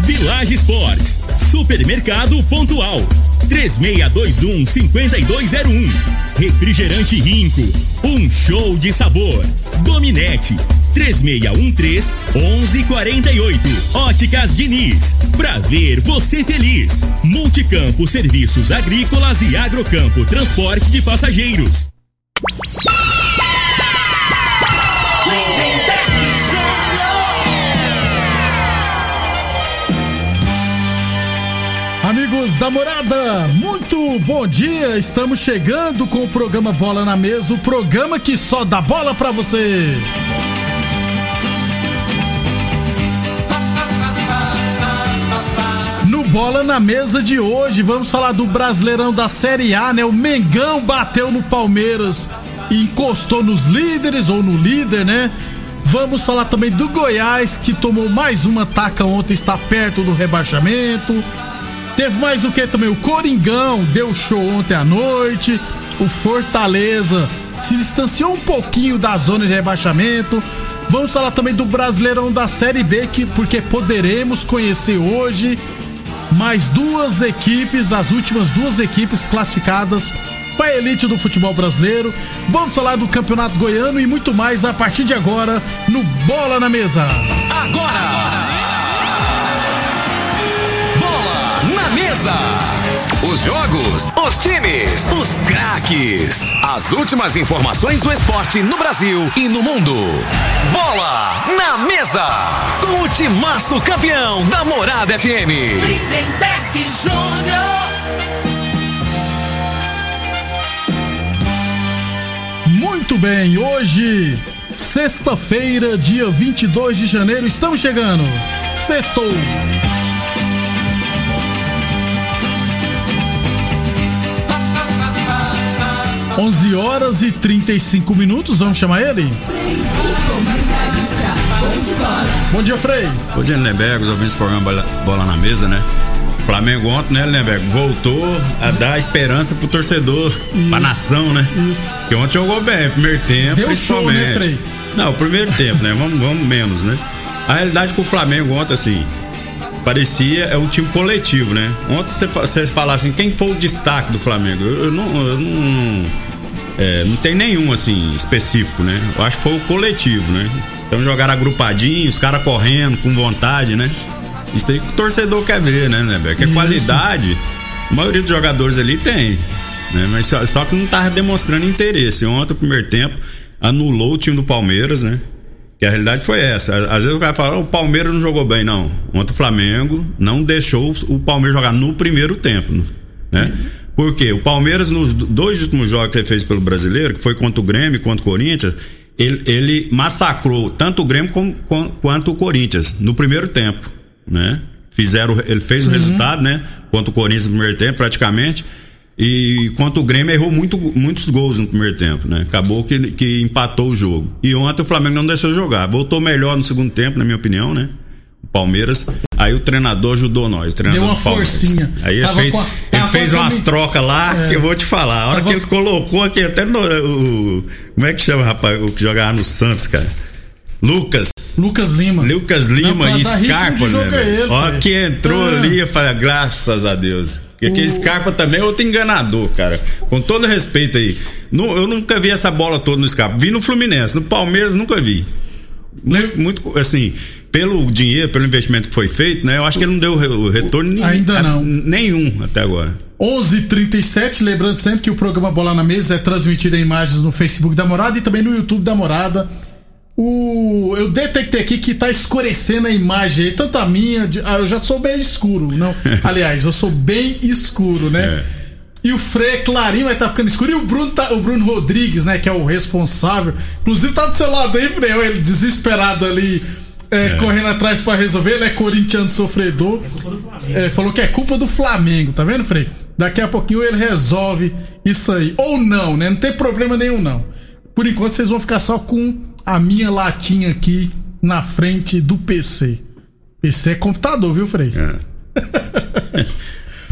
Village Sports, Supermercado Pontual, 3621 5201. Refrigerante Rinco, um show de sabor. Dominete, 3613 1148. Óticas Diniz, pra ver você feliz. Multicampo Serviços Agrícolas e Agrocampo Transporte de Passageiros. Amigos da morada, muito bom dia. Estamos chegando com o programa Bola na Mesa o programa que só dá bola pra você. No Bola na Mesa de hoje, vamos falar do Brasileirão da Série A, né? O Mengão bateu no Palmeiras e encostou nos líderes ou no líder, né? Vamos falar também do Goiás, que tomou mais uma taca ontem, está perto do rebaixamento. Teve mais o que também? O Coringão deu show ontem à noite. O Fortaleza se distanciou um pouquinho da zona de rebaixamento. Vamos falar também do Brasileirão da Série B, que, porque poderemos conhecer hoje mais duas equipes, as últimas duas equipes classificadas para a elite do futebol brasileiro. Vamos falar do Campeonato Goiano e muito mais a partir de agora no Bola na Mesa. Agora! Mesa! Os jogos, os times, os craques. As últimas informações do esporte no Brasil e no mundo. Bola na Mesa! Com o timaço campeão da Morada FM. Lindenberg Júnior. Muito bem, hoje, sexta-feira, dia 22 de janeiro, estamos chegando. Sextou. Onze horas e 35 minutos, vamos chamar ele? Bom dia, Frei. Bom dia, Lindenberg, os ouvintes do programa Bola, na Mesa, né? Flamengo ontem, né, Lindenberg? Voltou a dar esperança pro torcedor, Isso. pra nação, né? Isso. Que ontem jogou bem, primeiro tempo, Deu principalmente. show, né, Frei? Não, primeiro tempo, né? Vamos, vamos menos, né? A realidade com o Flamengo ontem, assim, parecia é um time coletivo, né? Ontem você, falar assim, quem foi o destaque do Flamengo? Eu, eu não. Eu não, é, não tem nenhum, assim, específico, né? Eu acho que foi o coletivo, né? Então jogaram agrupadinho, os caras correndo, com vontade, né? Isso aí que o torcedor quer ver, né, né, Que a qualidade, a maioria dos jogadores ali tem, né? Mas só, só que não tava demonstrando interesse. Ontem, o primeiro tempo, anulou o time do Palmeiras, né? Que a realidade foi essa. Às vezes o cara fala, "Oh, o Palmeiras não jogou bem, não. Ontem o Flamengo não deixou o Palmeiras jogar no primeiro tempo, né? Por quê? O Palmeiras, nos dois últimos jogos que ele fez pelo brasileiro, que foi contra o Grêmio e contra o Corinthians, ele, ele massacrou tanto o Grêmio com- com- quanto o Corinthians no primeiro tempo, né? Fizeram, ele fez o resultado, né? Contra o Corinthians no primeiro tempo, praticamente. E quanto o Grêmio errou muito, muitos gols no primeiro tempo, né? Acabou que, que empatou o jogo. E ontem o Flamengo não deixou jogar. Voltou melhor no segundo tempo, na minha opinião, né? Palmeiras. Aí o treinador ajudou nós. o treinador Deu uma forcinha. Aí ele Tava fez, a- ele fez umas cami- trocas lá É. que eu vou te falar. A hora Tava- que ele colocou aqui, até no. O, como é que chama, rapaz? O que jogava no Santos, cara? Lucas. Lucas Lima. Lucas Lima Não, e Scarpa, né? é velho? ele, Ó, filho. que entrou Ah. ali, eu falei, graças a Deus. Porque aquele O- Scarpa também é outro enganador, cara. Com todo respeito aí. Eu nunca vi essa bola toda no Scarpa. Vi no Fluminense, no Palmeiras nunca vi. Muito, muito, assim, pelo dinheiro, pelo investimento que foi feito, né? Eu acho que ele não deu o retorno nem- Ainda a- não. nenhum até agora. 11:37, lembrando sempre que o programa Bola na Mesa é transmitido em imagens no Facebook da Morada e também no YouTube da Morada. O eu detectei aqui que tá escurecendo a imagem aí, tanto a minha, de- ah, eu já sou bem escuro, não. Aliás, eu sou bem escuro, né? É. E o Frei é clarinho, vai tá ficando escuro. E o Bruno, tá, o Bruno Rodrigues, né, que é o responsável. Inclusive tá do seu lado aí, Frei, ele desesperado ali, é, correndo atrás pra resolver. Ele é corintiano sofredor. É, falou que é culpa do Flamengo, tá vendo, Frei? Daqui a pouquinho ele resolve isso aí. Ou não, né? Não tem problema nenhum, não. Por enquanto vocês vão ficar só com a minha latinha aqui na frente do PC. PC é computador, viu, Frei? É.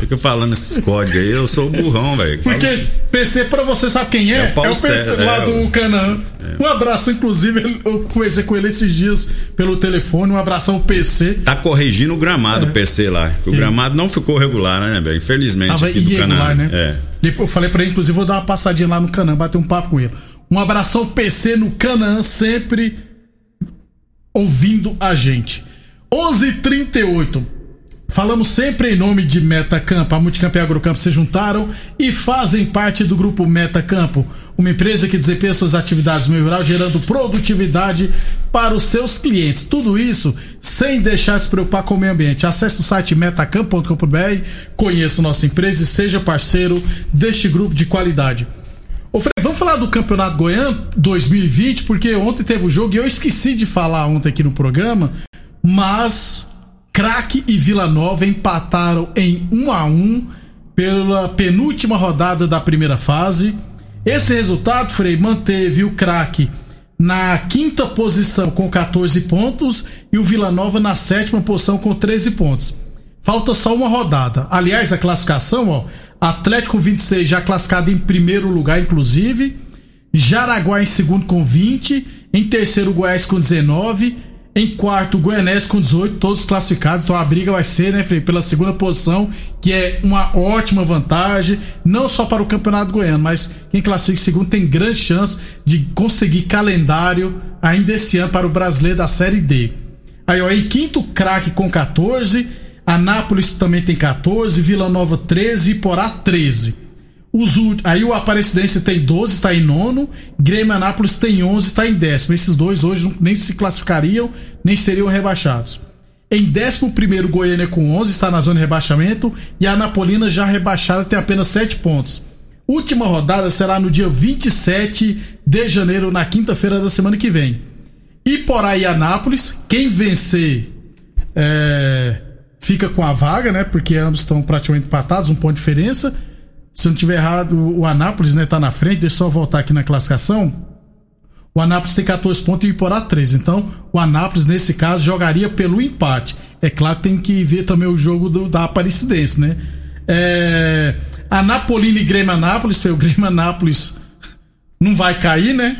fica falando esses códigos aí, eu sou burrão, velho. Porque PC, pra você, sabe quem é? É o Paulo É o PC César, lá é, do Canaã. Um abraço, inclusive, eu conversei com ele esses dias pelo telefone. Um abração PC. Tá corrigindo o É. gramado, o PC lá. O gramado não ficou regular, né, velho? Infelizmente, Tava aqui do Canaã. né? É. Eu falei pra ele, inclusive, vou dar uma passadinha lá no Canaã, bater um papo com ele. Um abração PC no Canaã, sempre ouvindo a gente. 11:38. Falamos sempre em nome de Metacampo. A Multicamp e a Agrocampo se juntaram e fazem parte do grupo Metacampo, uma empresa que desempenha suas atividades no meio rural, gerando produtividade para os seus clientes. Tudo isso sem deixar de se preocupar com o meio ambiente. Acesse o site metacampo.com.br, conheça nossa empresa e seja parceiro deste grupo de qualidade. Ô Fred, vamos falar do Campeonato Goiano 2020, porque ontem teve o jogo e eu esqueci de falar ontem aqui no programa, mas Craque e Vila Nova empataram em 1 a 1 pela penúltima rodada da primeira fase. Esse resultado, Frei, manteve o Craque na quinta posição com 14 pontos e o Vila Nova na sétima posição com 13 pontos. Falta só uma rodada. Aliás, a classificação, ó, Atlético com 26 já classificado em primeiro lugar, inclusive. Jaraguá em segundo com 20. Em terceiro, Goiás com 19. Em quarto, Goianese com 18, todos classificados. Então a briga vai ser, né, Felipe, pela segunda posição, que é uma ótima vantagem, não só para o Campeonato Goiano, mas quem classifica em segundo tem grande chance de conseguir calendário ainda esse ano para o brasileiro da Série D. Aí, ó, em quinto, craque com 14. Anápolis também tem 14. Vila Nova 13. Porá 13. Os, aí o Aparecidense tem 12, está em nono. Grêmio Anápolis tem 11, está em décimo. Esses dois hoje nem se classificariam, nem seriam rebaixados. Em décimo primeiro, Goiânia com 11, está na zona de rebaixamento. E a Anapolina já rebaixada tem apenas 7 pontos. Última rodada será no dia 27 de janeiro, na quinta-feira da semana que vem. Iporá e Anápolis, quem vencer é, fica com a vaga, né? Porque ambos estão praticamente empatados, um ponto de diferença. Se eu não tiver errado, o Anápolis né, tá na frente, deixa eu só voltar aqui na classificação. O Anápolis tem 14 pontos e o Iporá 13. Então, o Anápolis, nesse caso, jogaria pelo empate. É claro que tem que ver também o jogo do- da Aparecidense, né? É, Anapolina e Grêmio Anápolis, o Grêmio Anápolis não vai cair, né?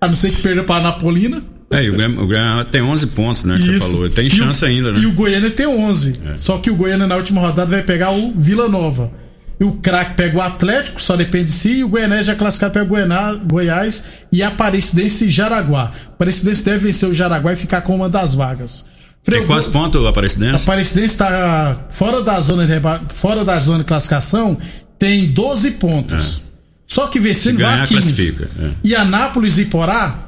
A não ser que perda pra Anapolina. É, e o Grêmio, o Grêmio tem 11 pontos, né? Que você falou. Tem E o- chance ainda, né? E o Goiânia tem 11. Só que o Goiânia na última rodada vai pegar o Vila Nova. E o craque pega o Atlético, só depende de si. E o Goiânia já classificado pega o Goiás e a Aparecidense e Jaraguá. A Aparecidense deve vencer o Jaraguá e ficar com uma das vagas. Tem Frei, quantos pontos o A Aparecidense? Aparecidense está fora da zona de reba- fora da zona de classificação, tem 12 pontos. Só que vencendo vai a 15. classifica, é. E Anápolis e Porá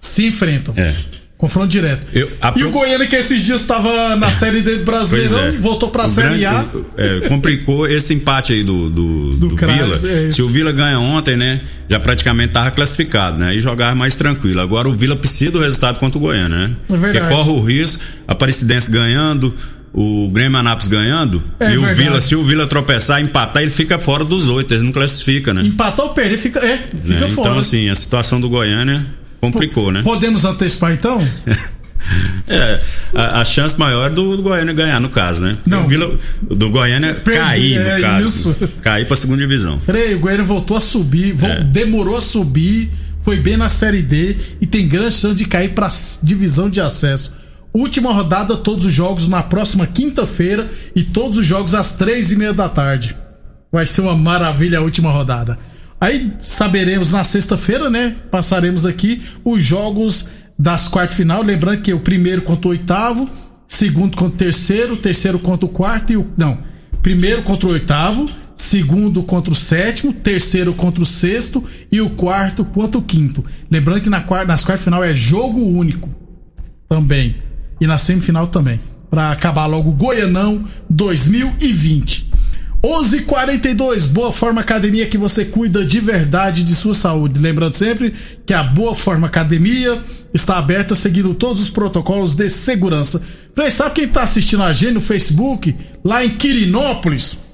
se enfrentam. É. Confronto direto. Eu- a E pro- o Goiânia, que esses dias estava na Série D do Pois Brasileirão, é. voltou pra O Série grande- A. é, complicou esse empate aí do, do, do, Craque, Vila. é. Se o Vila ganha ontem, né? Já praticamente tava classificado, né? E jogava mais tranquilo. Agora o Vila precisa do resultado contra o Goiânia, né? É verdade. Porque corre o risco, a Aparecidense ganhando, o Grêmio Anápolis ganhando, É e o verdade. Vila, se o Vila tropeçar, empatar, ele fica fora dos oito, ele não classifica, né? Empatar ou perder, fica, é, fica Né? fora. Então, assim, a situação do Goiânia complicou, né? Podemos antecipar então? É, a, a chance maior do, do Goiânia ganhar, no caso, né? Não. O Vila, do Goiânia Perder, cair, no é caso. isso. Cair pra segunda divisão. Frei, o Goiânia voltou a subir, É. demorou a subir, foi bem na Série D e tem grande chance de cair pra divisão de acesso. Última rodada, todos os jogos na próxima quinta-feira e todos os jogos às três e meia da tarde. Vai ser uma maravilha a última rodada. Aí saberemos na sexta-feira, né? Passaremos aqui os jogos das quartas final. Lembrando que o primeiro contra o oitavo, segundo contra o terceiro, terceiro contra o quarto e o. Não. Primeiro contra o oitavo, segundo contra o sétimo, terceiro contra o sexto e o quarto contra o quinto. Lembrando que na quarta, nas quartas final é jogo único também. E na semifinal também. Pra acabar logo o Goianão 2020. 11:42 Boa Forma Academia que você cuida de verdade de sua saúde. Lembrando sempre que a Boa Forma Academia está aberta seguindo todos os protocolos de segurança. Frei, sabe quem tá assistindo a gente no Facebook? Lá em Quirinópolis?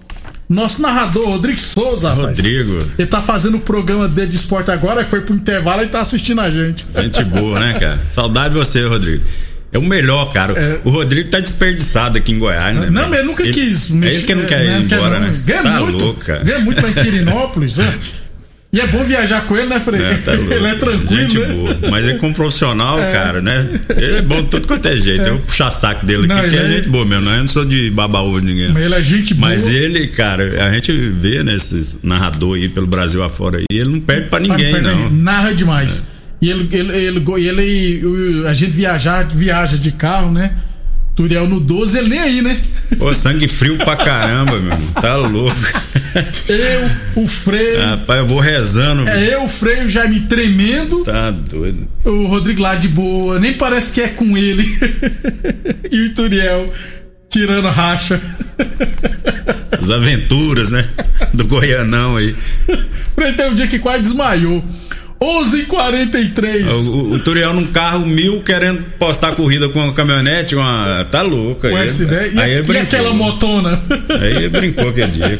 Nosso narrador, Rodrigo Souza, rapaz. Rodrigo. Ele tá fazendo o programa dele de esporte agora, foi pro intervalo e tá assistindo a gente. Gente boa, né, cara? Saudade de você, Rodrigo. É o melhor, cara. É. O Rodrigo tá desperdiçado aqui em Goiás, né? Não, mas ele nunca ele, quis. Mexer, ele que não quer ir embora, não. né? Ganha tá muito. louco, cara. Ganha muito lá em Quirinópolis, né? E é bom viajar com ele, né, Frei? É, tá ele é tranquilo, Gente né? boa. Mas ele como profissional, é. cara, né? Ele é bom de tudo quanto é jeito. É. Eu vou puxar saco dele Não, aqui, que é, é gente boa mesmo, né? Eu não sou de babaú de ninguém. Mas ele é gente boa. Mas ele, cara, a gente vê nesses narrador aí pelo Brasil afora aí, ele não perde pra ninguém, Não, não. Narra demais. E ele, ele, ele, ele, a gente viajar, viaja de carro, né? Turiel no 12, ele nem aí, né? Pô, sangue frio pra caramba, meu. Tá louco. Eu, o freio. Rapaz, eu vou rezando. É eu, o freio, já me tremendo. Tá doido. O Rodrigo lá de boa, nem parece que é com ele. e o Turiel tirando racha. As aventuras, né? Do Goianão aí. Freio tem um dia que quase desmaiou. 11:43. O, o, o Turiel num carro mil querendo postar corrida com uma caminhonete, uma. Tá louco. Com aí, essa ideia. E, aí a, e aquela motona? Aí brincou aquele dia.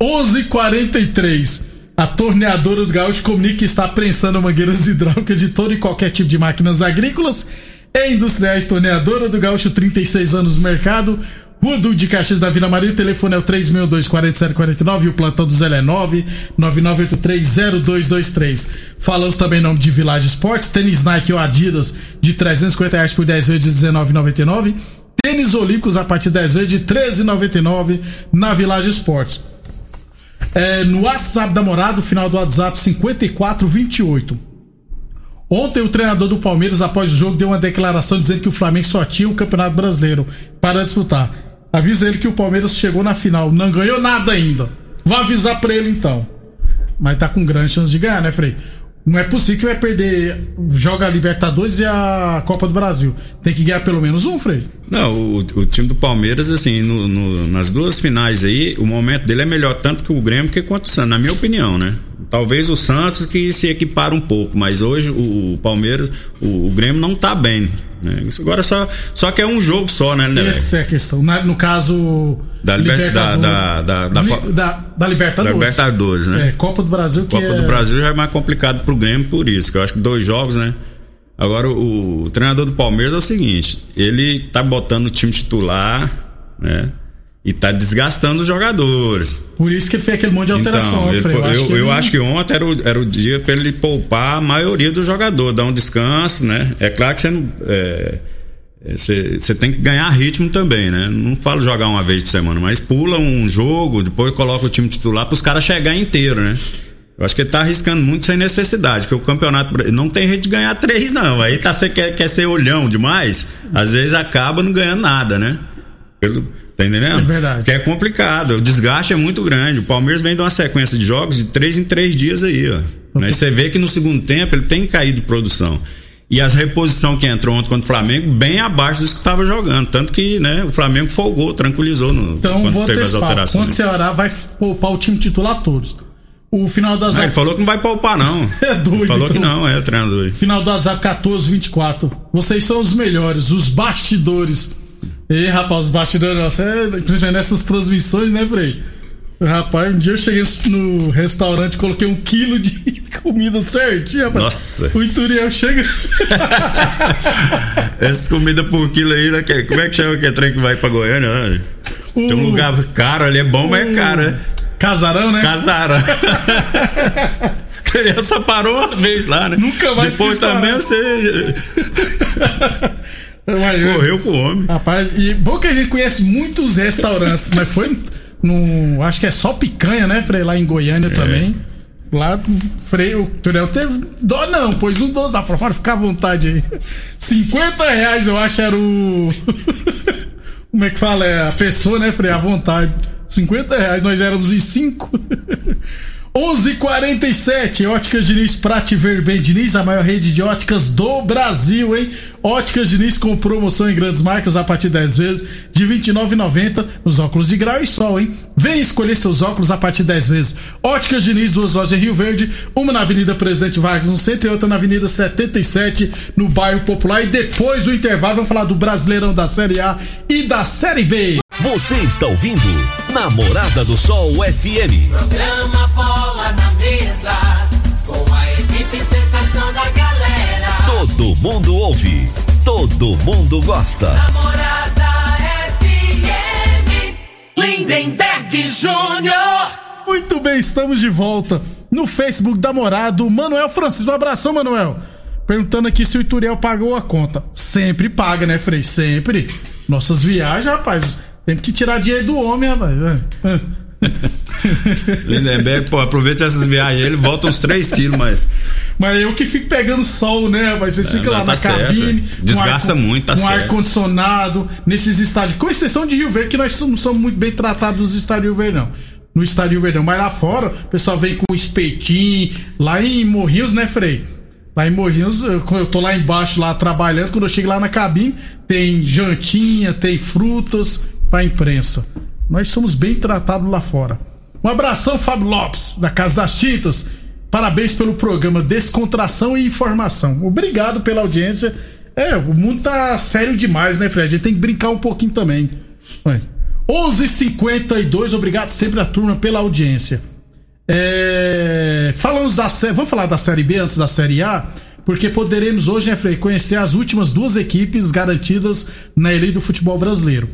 11:43. A torneadora do Gaúcho comunica que está prensando mangueiras hidráulicas de todo e qualquer tipo de máquinas agrícolas e industriais. Torneadora do Gaúcho, 36 anos no mercado. Duque de Caxias da Vila Maria, o telefone é o 362-4749 e o plantão do Zé é 999830223. Falamos também em nome de Village Esportes, tênis Nike ou Adidas de 350 reais por 10 vezes de 19,99. Tênis Olímpicos a partir de 10 vezes de 13,99 na Village Esportes. É, no WhatsApp da Morada, o final do WhatsApp 5428. Ontem o treinador do Palmeiras, após o jogo, deu uma declaração dizendo que o Flamengo só tinha o Campeonato Brasileiro para disputar. Avisa ele que o Palmeiras chegou na final, não ganhou nada ainda. Vou avisar pra ele então. Mas tá com grande chance de ganhar, né, Frei? Não é possível que vai perder. Joga a Libertadores e a Copa do Brasil. Tem que ganhar pelo menos um, Frei. Não, o, o time do Palmeiras, assim, no, no, nas duas finais aí, o momento dele é melhor tanto que o Grêmio que quanto o Santos, na minha opinião, né? Talvez o Santos que se equipara um pouco, mas hoje o, o Palmeiras, o, o, Grêmio não tá bem. Né? Agora só, só que é um jogo só, né, né Essa é a questão. Na, no caso. Da, liber, da, da, da, da, da, da Libertadores. Da Libertadores, né? É, Copa do Brasil que Copa é... do Brasil já é mais complicado pro Grêmio por isso, que eu acho que dois jogos, né? Agora o, o treinador do Palmeiras é o seguinte, ele tá botando o time titular, né? E tá desgastando os jogadores. Por isso que ele fez aquele monte de alteração, então, ele, eu, acho, eu, que ele... eu acho que ontem era o, era o dia para ele poupar a maioria do jogador, dar um descanso, né? É claro que você não. É, você, você tem que ganhar ritmo também, né? Não falo jogar uma vez por semana, mas pula um jogo, depois coloca o time titular para os caras chegar inteiro, né? Eu acho que ele tá arriscando muito sem necessidade, porque o campeonato não tem jeito de ganhar três, não. Aí tá, você quer, quer ser olhão demais, às vezes acaba não ganhando nada, né? Pelo, tá entendendo? É verdade. Porque é complicado, o desgaste é muito grande. O Palmeiras vem de uma sequência de jogos de três em três dias aí, ó. Mas você vê que no segundo tempo ele tem caído de produção. E as reposição que entrou ontem contra o Flamengo, bem abaixo dos que estava jogando. Tanto que né, o Flamengo folgou, tranquilizou no, então, vou teve antecipar. as alterações. Quando o Ceará vai poupar o time titular todos. O final do WhatsApp. Ah, ele falou que não vai poupar, não. é doido. Ele falou então. que não, é o treinador. Final do WhatsApp 1424. Vocês são os melhores, os bastidores. E rapaz, os bastidores, nossa, é, principalmente nessas transmissões, né, Frei? Rapaz, um dia eu cheguei no restaurante, coloquei um quilo de comida certinho, rapaz. Nossa. O Ituriel chega. Essas comidas por quilo aí, né? Como é que chama que é trem que vai pra Goiânia, né? Tem um lugar caro ali, é bom, mas é caro, né? Casarão, né? Casarão. Criança parou uma vez lá, né? Nunca mais Depois também você. Correu com o homem. Rapaz, e bom que a gente conhece muitos restaurantes, mas foi no. Acho que é só picanha, né, Frei? Lá em Goiânia é. também. Lá, Frei, o Turel teve dó não, pôs um doce lá fora, ficar à vontade aí. 50 reais eu acho era o. Como é que fala? É a pessoa, né, Frei? À vontade. 50 reais, nós éramos em 5. 11:47 Óticas Diniz Prate Ver bem Diniz, a maior rede de óticas do Brasil, hein? Óticas Diniz com promoção em grandes marcas a partir de 10 vezes de R$ 29,90 nos óculos de grau e sol, hein? Vem escolher seus óculos a partir de 10 vezes. Óticas Diniz, duas lojas em Rio Verde, uma na Avenida Presidente Vargas no centro e outra na Avenida 77 no bairro Popular. E depois do intervalo vamos falar do Brasileirão da Série A e da Série B. Você está ouvindo Namorada do Sol FM. Programa Com a equipe sensação da galera. Todo mundo ouve todo mundo gosta. Namorada FM, Lindenberg Júnior. Muito bem, estamos de volta no Facebook da Morada. O Manuel Francisco, um abração, Manuel. Perguntando aqui se o Ituriel pagou a conta. Sempre paga, né, Frei? Sempre. Nossas viagens, rapaz. Tem que tirar dinheiro do homem, rapaz. Lindenberg, pô, aproveita essas viagens, ele volta uns 3 quilos, mas. Mas eu que fico pegando sol, né, rapaz? Vocês ficam lá mas na tá certo, cabine. Desgasta ar, muito, tá Com certo. ar-condicionado, nesses estádios. Com exceção de Rio Verde, que nós não somos muito bem tratados nos estádios Rio Verde, não. No estádio de Rio Verde, não. Mas lá fora, o pessoal vem com espetinho. Lá em Morrinhos, né, Frei? Lá em Morrinhos, quando eu tô lá embaixo, lá trabalhando, quando eu chego lá na cabine, tem jantinha, tem frutas pra imprensa. Nós somos bem tratados lá fora. Um abração, Fábio Lopes, da Casa das Tintas. Parabéns pelo programa Descontração e Informação. Obrigado pela audiência. É, o mundo tá sério demais, né, Fred? A gente tem que brincar um pouquinho também. Ué. 11:52. Obrigado sempre a turma pela audiência. É, falamos da série. Vamos falar da série B antes da série A? Porque poderemos hoje, né, Frei, conhecer as últimas duas equipes garantidas na elite do futebol brasileiro.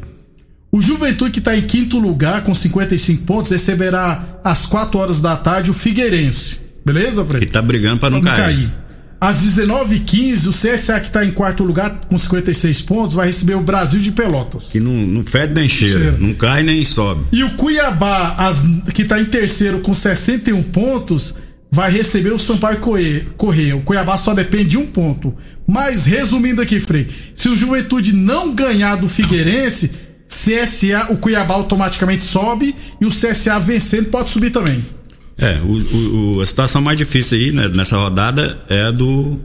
O Juventude, que está em quinto lugar com 55 pontos, receberá às 4 horas da tarde o Figueirense. Beleza, Frei? Que tá brigando pra não, cair. Às 19h15, o CSA, que está em quarto lugar com 56 pontos, vai receber o Brasil de Pelotas. Que não, não fede nem cheira, Cheira. não cai nem sobe. E o Cuiabá, as- que está em terceiro com 61 pontos, vai receber o Sampaio Corre- Correia. O Cuiabá só depende de um ponto. Mas, resumindo aqui, Frei, se o Juventude não ganhar do Figueirense, CSA, o Cuiabá automaticamente sobe e o CSA vencendo pode subir também. É, o, o- a situação mais difícil aí, né, nessa rodada é a do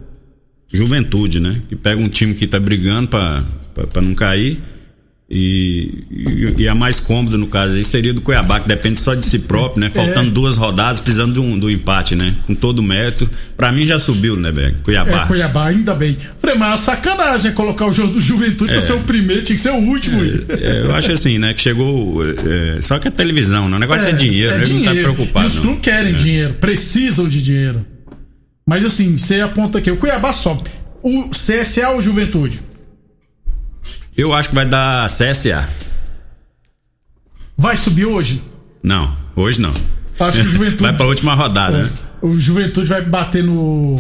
Juventude, né? Que pega um time que tá brigando pra não cair. E, e, e a mais cômoda, no caso aí, seria do Cuiabá, que depende só de si próprio, né? Faltando É. duas rodadas, precisando de um, do empate, né? Com todo o mérito. Pra mim já subiu, né, velho? Cuiabá. É, Cuiabá, ainda bem. Falei, mas é sacanagem colocar o jogo do Juventude pra É. ser o primeiro, tinha que ser o último. É, eu acho assim, né? Que chegou. é, só que é televisão, né? O negócio é, dinheiro, é ele não tá dinheiro. preocupado. E os não. clubes querem dinheiro, precisam de dinheiro. Mas assim, você aponta aqui, o Cuiabá sobe. O CSA ou Juventude? Eu acho que vai dar CSA. Vai subir hoje? Não, hoje não. Acho que o Juventude. Vai pra última rodada, né? O Juventude vai bater no.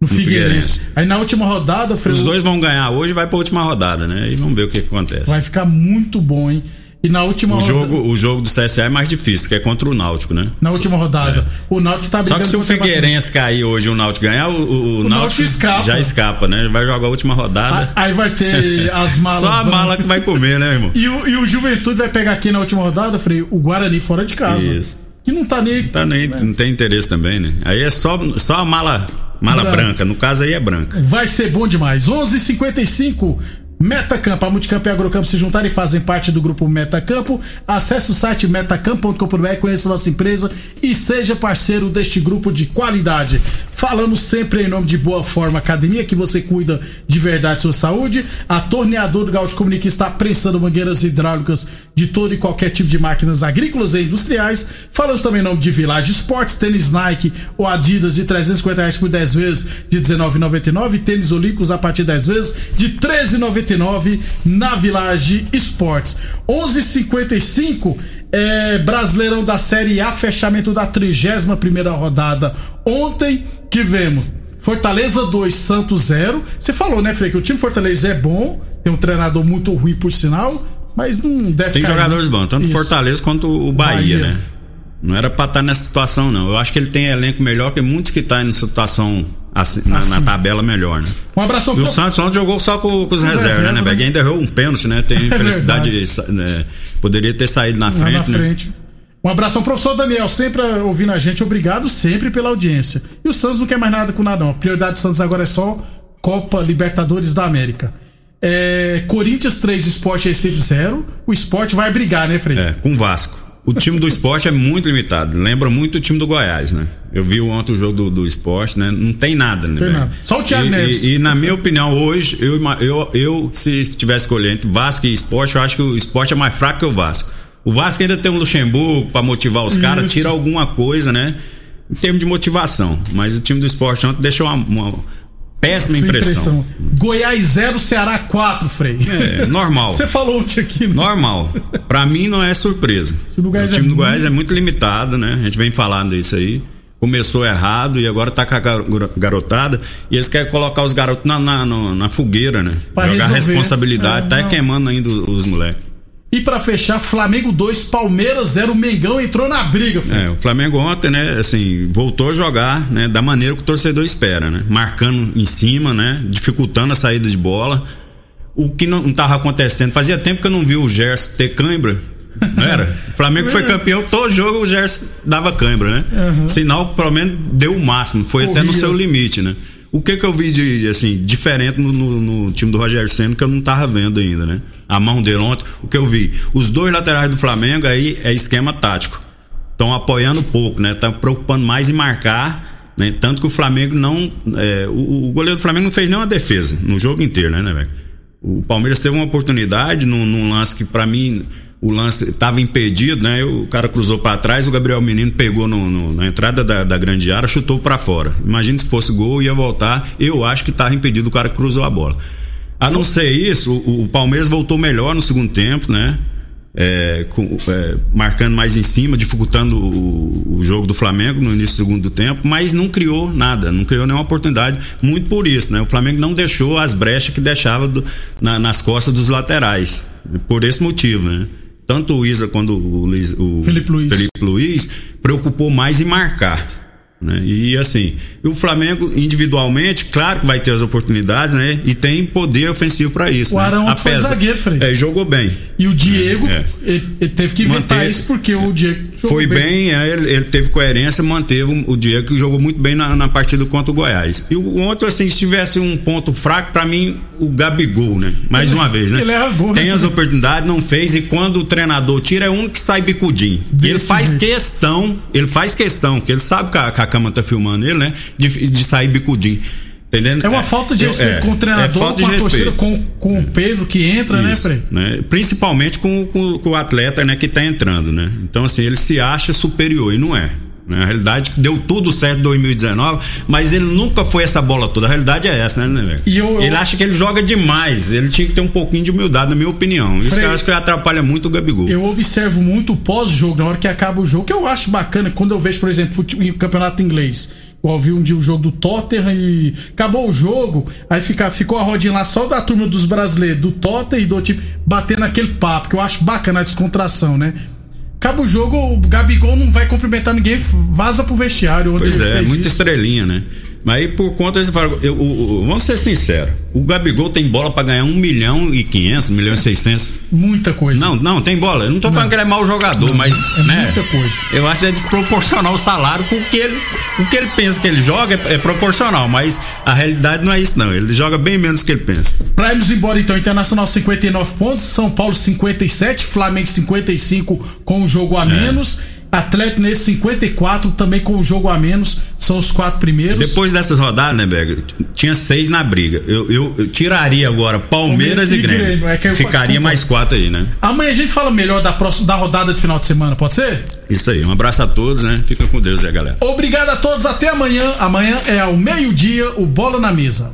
No Figueirense. Figueirense. Aí na última rodada, Os dois vão ganhar hoje e vai pra última rodada, né? E vamos ver o que, que acontece. vai ficar muito bom, hein? E na última O rodada. jogo, o jogo do CSA é mais difícil, que é contra o Náutico, né? Na última rodada. O Náutico tá Só brigando que se o Figueirense cair hoje e o Náutico ganhar, o, o, o Náutico Náutico escapa. já escapa, né? Vai jogar a última rodada. Aí vai ter as malas. Só a mala que vai comer, né, irmão? E o, e o Juventude vai pegar aqui na última rodada, Frei, o Guarani fora de casa. Isso. Que não tá nem. Tá nem, não tem interesse também, né? Aí é só, só a mala, mala Branca. branca. No caso aí é branca. Vai ser bom demais. 11:55 h 55 Metacampo, a Multicampo e a Agrocampo se juntarem e fazem parte do grupo Metacampo. Acesse o site metacampo.com.br, conheça nossa empresa e seja parceiro deste grupo de qualidade. Falamos sempre em nome de Boa Forma Academia, que você cuida de verdade sua saúde. A Torneador do Gaúcho Comunica está prensando mangueiras hidráulicas de todo e qualquer tipo de máquinas agrícolas e industriais. Falamos também em nome de Village Esportes, tênis Nike ou Adidas de 350 reais por 10 vezes de 19,99. Tênis Olímpicos a partir de 10 vezes de 13,99 na Village Esportes. 11:55 é, Brasileirão da Série A, fechamento da 31 primeira rodada. Ontem tivemos Fortaleza 2, Santos 0. Você falou, né, Frei, que o time Fortaleza é bom, tem um treinador muito ruim por sinal, mas não deve Tem cair, jogadores né? bons, tanto Isso. Fortaleza quanto o Bahia, Bahia. né? Não era pra estar nessa situação, não. Eu acho que ele tem elenco melhor que muitos que estão em situação assim, na, na Assim. tabela melhor, né? Um abração E o pro- Santos ontem jogou só com, com os reservas, reserva, né, né? Ainda errou um pênalti, né? Tem infelicidade. de sa- né? Poderia ter saído na frente, na né? frente. Um abração, professor Daniel, sempre ouvindo a gente, obrigado sempre pela audiência. E o Santos não quer mais nada com nada, não. A prioridade do Santos agora é só Copa Libertadores da América. É, Corinthians 3, Sport Recife 0. O Sport vai brigar, né, Frei? É, com o Vasco. O time do esporte é muito limitado. Lembra muito o time do Goiás, né? Eu vi ontem o jogo do, do esporte, né? Não tem nada, né? Tem nada. Só o Thiago e, Neves. E, e, na minha opinião, hoje, eu, eu, eu se tivesse escolher entre Vasco e esporte, eu acho que o esporte é mais fraco que o Vasco. O Vasco ainda tem um Luxemburgo pra motivar os caras, tira alguma coisa, né? Em termos de motivação. Mas o time do esporte ontem deixou uma. uma- péssima impressão. impressão. Goiás 0, Ceará 4, Frei. É, normal. Você falou ontem aqui. Né? Normal. Pra mim não é surpresa. O, time é do Goiás muito... é muito limitado, né? A gente vem falando isso aí. Começou errado e agora tá com a garotada. E eles querem colocar os garotos na, na, na fogueira, né? Pra Jogar resolver. responsabilidade. É, tá não. queimando ainda os moleques. E para fechar, Flamengo 2, Palmeiras 0, Mengão entrou na briga. Filho. É, o Flamengo ontem, né, assim, voltou a jogar, né, da maneira que o torcedor espera, né? Marcando em cima, né, dificultando a saída de bola. O que não estava acontecendo, fazia tempo que eu não vi o Gerson ter cãibra. Não era? O Flamengo foi campeão, todo jogo o Gerson dava cãibra, né? Uhum. Sinal que pelo menos deu o máximo, foi Corria. até no seu limite, né? O que que eu vi de, assim, diferente no, no, no time do Rogério Senna que eu não tava vendo ainda, né? A mão dele ontem, o que eu vi? Os dois laterais do Flamengo aí é esquema tático. Estão apoiando pouco, né? Estão preocupando mais em marcar, né? Tanto que o Flamengo não. É, o, o, goleiro do Flamengo não fez nenhuma defesa no jogo inteiro, né, né, velho? O Palmeiras teve uma oportunidade num, num lance que para mim o lance estava impedido, né? O cara cruzou para trás, o Gabriel Menino pegou no, no, na entrada da, da grande área, chutou para fora. Imagina se fosse gol, ia voltar. Eu acho que estava impedido o cara que cruzou a bola. A não ser isso, o, o Palmeiras voltou melhor no segundo tempo, né? É, com, é, marcando mais em cima, dificultando o, o, jogo do Flamengo no início do segundo tempo, mas não criou nada, não criou nenhuma oportunidade, muito por isso, né? O Flamengo não deixou as brechas que deixava do, na, nas costas dos laterais, por esse motivo, né? Tanto o Isa quanto o, Luiz, o Felipe, Luiz. Felipe Luiz preocupou mais em marcar. Né? E assim, o Flamengo individualmente, claro que vai ter as oportunidades, né? E tem poder ofensivo para isso. O né? Arão Apesar, foi zagueiro, Frei. É, jogou bem. E o Diego, é. ele, ele, teve que inventar Manter, isso porque o Diego foi bem, bem é, ele, ele, teve coerência, manteve o Diego que jogou muito bem na, na partida contra o Goiás. E o outro, assim, se tivesse um ponto fraco, para mim, o Gabigol, né? Mais ele, uma vez, né? Ele é gol, Tem as oportunidades, não fez, e quando o treinador tira, é um que sai bicudinho. E ele faz jeito. questão, ele faz questão, porque ele sabe que a, que a cama tá filmando ele, né? De, de sair bicudinho. Entendendo? É uma é, falta de respeito é, com o treinador, é com a torcida, com, com o Pedro que entra, né, Isso, né, Frei? Né? Principalmente com, com, com, o atleta né, que está entrando, né? Então, assim, ele se acha superior e não é. Né? A realidade deu tudo certo em 2019, mas ele nunca foi essa bola toda. A realidade é essa, né, né eu, eu... Ele acha que ele joga demais. Ele tinha que ter um pouquinho de humildade, na minha opinião. Isso Frei, eu acho que atrapalha muito o Gabigol. Eu observo muito o pós-jogo, na hora que acaba o jogo, que eu acho bacana quando eu vejo, por exemplo, o campeonato inglês ouvi um dia o jogo do Tottenham e acabou o jogo, aí fica, ficou a rodinha lá só da turma dos brasileiros, do Tottenham e do time, batendo aquele papo, que eu acho bacana a descontração, né? Acaba o jogo, o Gabigol não vai cumprimentar ninguém, vaza pro vestiário. Pois é, muita estrelinha, né? Mas aí por conta desse eu, vamos ser sinceros, o Gabigol tem bola para ganhar 1 milhão e 500, 1 milhão e 600. Muita coisa. Não, não, tem bola. Eu não tô não. falando que ele é mau jogador, não, mas. É né, muita coisa. Eu acho que é desproporcional o salário com o que ele. O que ele pensa que ele joga é, é, proporcional, mas a realidade não é isso, não. Ele joga bem menos do que ele pensa. Pra irmos embora então, Internacional 59 pontos, São Paulo 57, Flamengo 55 com um jogo a é. menos. Atlético nesse 54, também com o jogo a menos, são os quatro primeiros. Depois dessas rodadas, né, Berger? Tinha seis na briga. Eu, eu, eu tiraria agora Palmeiras e, e Grêmio. Grêmio. É Ficaria mais quatro aí, né? Amanhã a gente fala melhor da, próxima, da rodada de final de semana, pode ser? Isso aí. Um abraço a todos, né? Fica com Deus aí, galera. Obrigado a todos. Até amanhã. Amanhã é ao meio-dia o Bola na Mesa.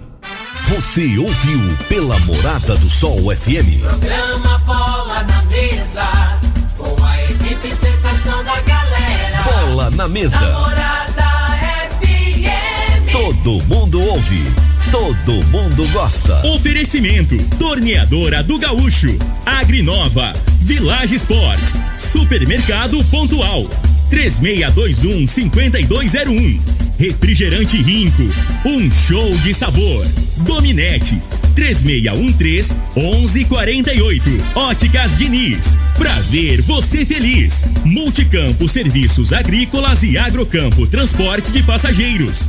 Você ouviu pela Morada do Sol FM. Programa Bola na mesa. FM. Todo mundo ouve. Todo mundo gosta. Oferecimento: Torneadora do Gaúcho, Agrinova, Village Sports, Supermercado Pontual, 3621 5201. Refrigerante Rinco, um show de sabor. Dominete, 3613 1148. Óticas Diniz, pra ver você feliz. Multicampo Serviços Agrícolas e Agrocampo Transporte de Passageiros.